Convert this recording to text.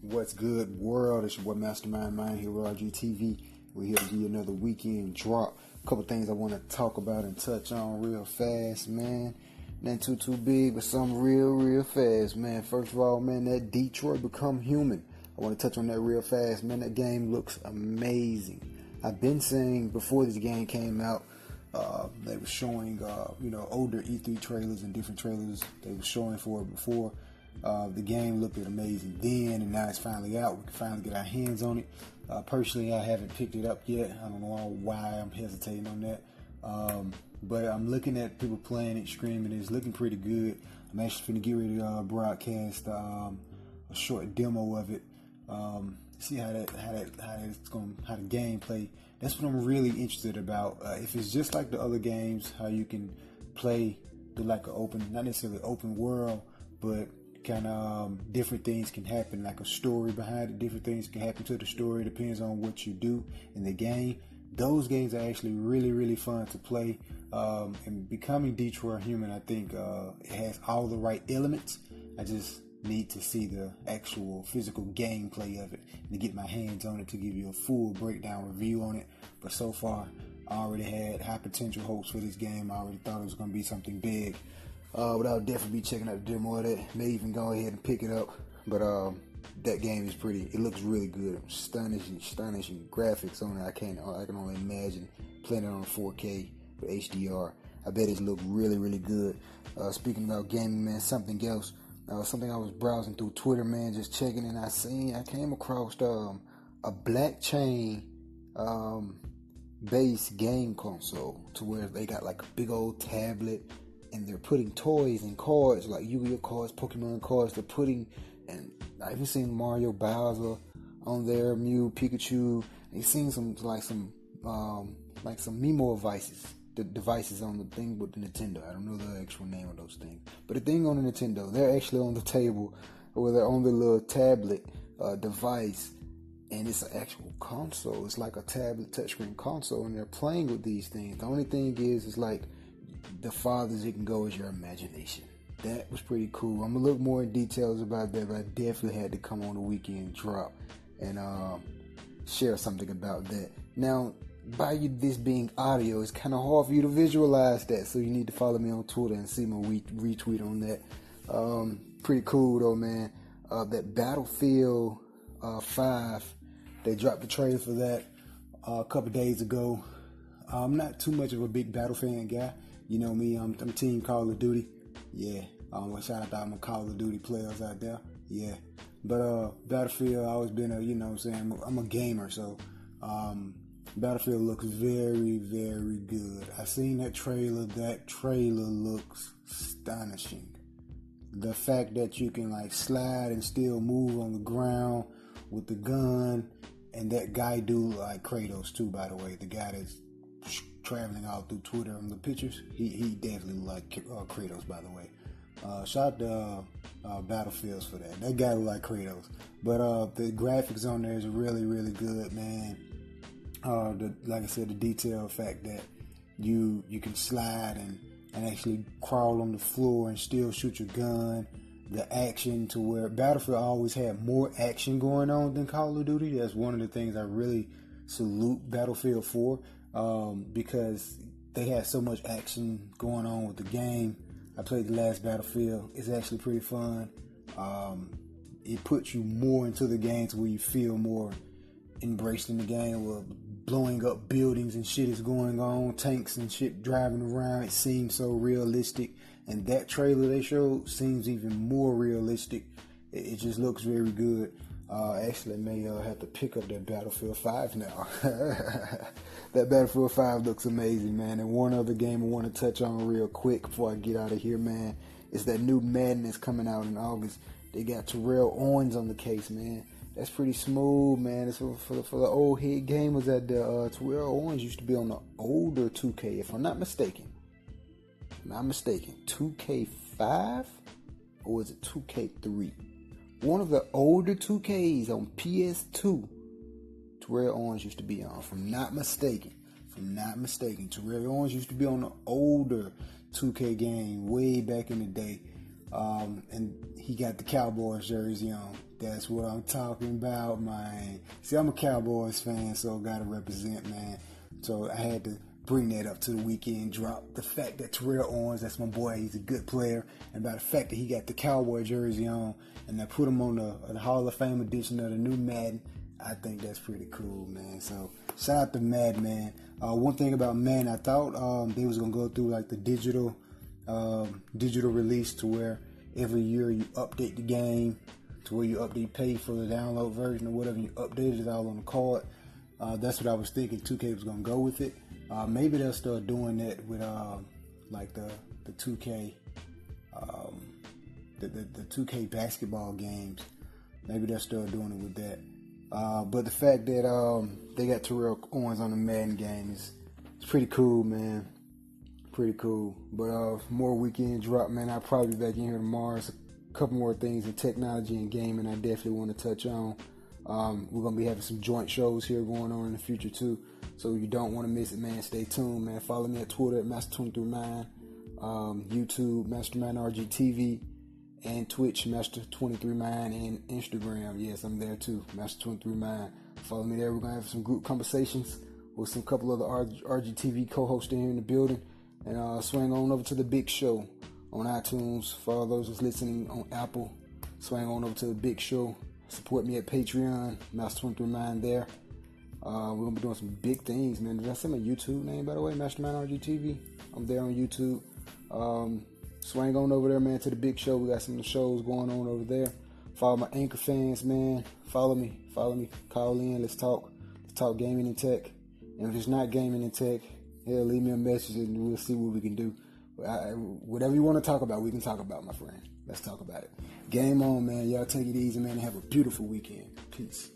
What's good, world? It's your boy Mastermind Mind here, with RGTV. We're here to you another weekend drop. A couple things I want to talk about and touch on real fast, man. Nothing too too big, but something real, real fast, man. First of all, man, that Detroit become human. I want to touch on that real fast, man. That game looks amazing. I've been saying before this game came out, uh, they were showing, uh, you know, older E3 trailers and different trailers they were showing for it before. Uh, the game looked amazing then, and now it's finally out. We can finally get our hands on it. Uh, personally, I haven't picked it up yet. I don't know why I'm hesitating on that. Um, but I'm looking at people playing it, streaming it. It's looking pretty good. I'm actually going to get ready to uh, broadcast um, a short demo of it. Um, see how that how that how it's going how the gameplay. That's what I'm really interested about. Uh, if it's just like the other games, how you can play the like an open, not necessarily open world, but kind of um, different things can happen, like a story behind it. Different things can happen to the story. Depends on what you do in the game. Those games are actually really, really fun to play. Um, and becoming Detroit Human, I think uh, it has all the right elements. I just need to see the actual physical gameplay of it and to get my hands on it to give you a full breakdown review on it. But so far, I already had high potential hopes for this game. I already thought it was going to be something big. Uh, but I'll definitely be checking out the demo of that. May even go ahead and pick it up. But um, that game is pretty. It looks really good. Astonishing, astonishing graphics on it. I can't. I can only imagine playing it on 4K with HDR. I bet it look really, really good. Uh, speaking about gaming, man, something else. Uh, something I was browsing through Twitter, man, just checking, and I seen I came across um, a blockchain um, based game console to where they got like a big old tablet and they're putting toys and cards like Yu-Gi-Oh cards, Pokemon cards. They're putting, and I even seen Mario Bowser on there, Mew, Pikachu. And seen some like some um, like some Mimo devices, the devices on the thing with the Nintendo. I don't know the actual name of those things, but the thing on the Nintendo, they're actually on the table, or they're on the little tablet uh, device. And it's an actual console. It's like a tablet touchscreen console, and they're playing with these things. The only thing is, is like the farthest it can go is your imagination. That was pretty cool. I'm gonna look more in details about that, but I definitely had to come on the weekend drop and um, share something about that. Now, by you this being audio, it's kind of hard for you to visualize that, so you need to follow me on Twitter and see my retweet on that. Um, pretty cool though, man. Uh, that Battlefield uh, 5, they dropped the trailer for that uh, a couple days ago. I'm not too much of a big Battle fan guy. You know me, I'm, I'm Team Call of Duty. Yeah. Um, shout out to all my Call of Duty players out there. Yeah. But uh, Battlefield, I always been a, you know what I'm saying, I'm a gamer, so um, Battlefield looks very, very good. I seen that trailer. That trailer looks astonishing. The fact that you can like slide and still move on the ground with the gun, and that guy do like Kratos too. By the way, the guy that's traveling all through Twitter on the pictures. He he definitely like uh, Kratos, by the way. Uh, shout out to uh, uh, Battlefields for that. That guy like Kratos. But uh, the graphics on there is really really good, man. Uh, the, like I said, the detail fact that you you can slide and and actually crawl on the floor and still shoot your gun. The action to where Battlefield always had more action going on than Call of Duty. That's one of the things I really salute Battlefield for um, because they had so much action going on with the game. I played the last Battlefield. It's actually pretty fun. Um, it puts you more into the games where you feel more embraced in the game. Where blowing up buildings and shit is going on, tanks and shit driving around. It seems so realistic, and that trailer they showed seems even more realistic. It, it just looks very good. Uh, actually, may uh, have to pick up that Battlefield 5 now. that Battlefield 5 looks amazing, man. And one other game I want to touch on real quick before I get out of here, man, is that new Madden that's coming out in August. They got Terrell Owens on the case, man. That's pretty smooth, man. It's for, for, the, for the old head gamers at the uh, Terrell Owens used to be on the older 2K, if I'm not mistaken. I'm not mistaken. 2K5 or is it 2K3? One of the older 2Ks on PS2. Terrell Owens used to be on, if I'm not mistaken. If I'm not mistaken, Terrell Owens used to be on the older 2K game way back in the day. Um, and he got the Cowboys jersey on. That's what I'm talking about, man. See, I'm a Cowboys fan, so I gotta represent, man. So I had to bring that up to the weekend drop. The fact that Terrell Owens, that's my boy, he's a good player, and by the fact that he got the Cowboy jersey on, and I put him on the, the Hall of Fame edition of the new Madden, I think that's pretty cool, man. So shout out to Madden, man. Uh, one thing about Madden, I thought um, they was gonna go through like the digital, um, digital release to where every year you update the game to where you update pay for the download version or whatever. You update it all on the card. Uh, that's what I was thinking. 2K was gonna go with it. Uh, maybe they'll start doing that with uh, like the the 2K, um, the, the, the 2K basketball games. Maybe they'll start doing it with that. Uh, but the fact that um, they got Terrell Owens on the Madden game is it's pretty cool, man. Pretty cool. But uh, more weekend drop, man. I'll probably be back in here tomorrow. It's a couple more things in technology and gaming I definitely want to touch on. Um, we're gonna be having some joint shows here going on in the future too. So you don't want to miss it, man. Stay tuned, man. Follow me at Twitter at Master23Mind, um, YouTube Mastermind RGTV, and Twitch Master23Mind, and Instagram. Yes, I'm there too, Master23Mind. Follow me there. We're gonna have some group conversations with some couple other RGTV co-hosts in here in the building, and uh, swing on over to the big show on iTunes. For all those who's listening on Apple, swing on over to the big show Support me at Patreon, Master23Mind there. Uh, we're gonna be doing some big things, man. Did I say my YouTube name by the way? Mastermind RGTV. I'm there on YouTube. Um, swing on over there, man, to the big show. We got some shows going on over there. Follow my anchor fans, man. Follow me. Follow me. Call in. Let's talk. Let's talk gaming and tech. And if it's not gaming and tech, hell, leave me a message and we'll see what we can do. I, whatever you want to talk about, we can talk about, my friend. Let's talk about it. Game on, man. Y'all take it easy, man. and Have a beautiful weekend. Peace.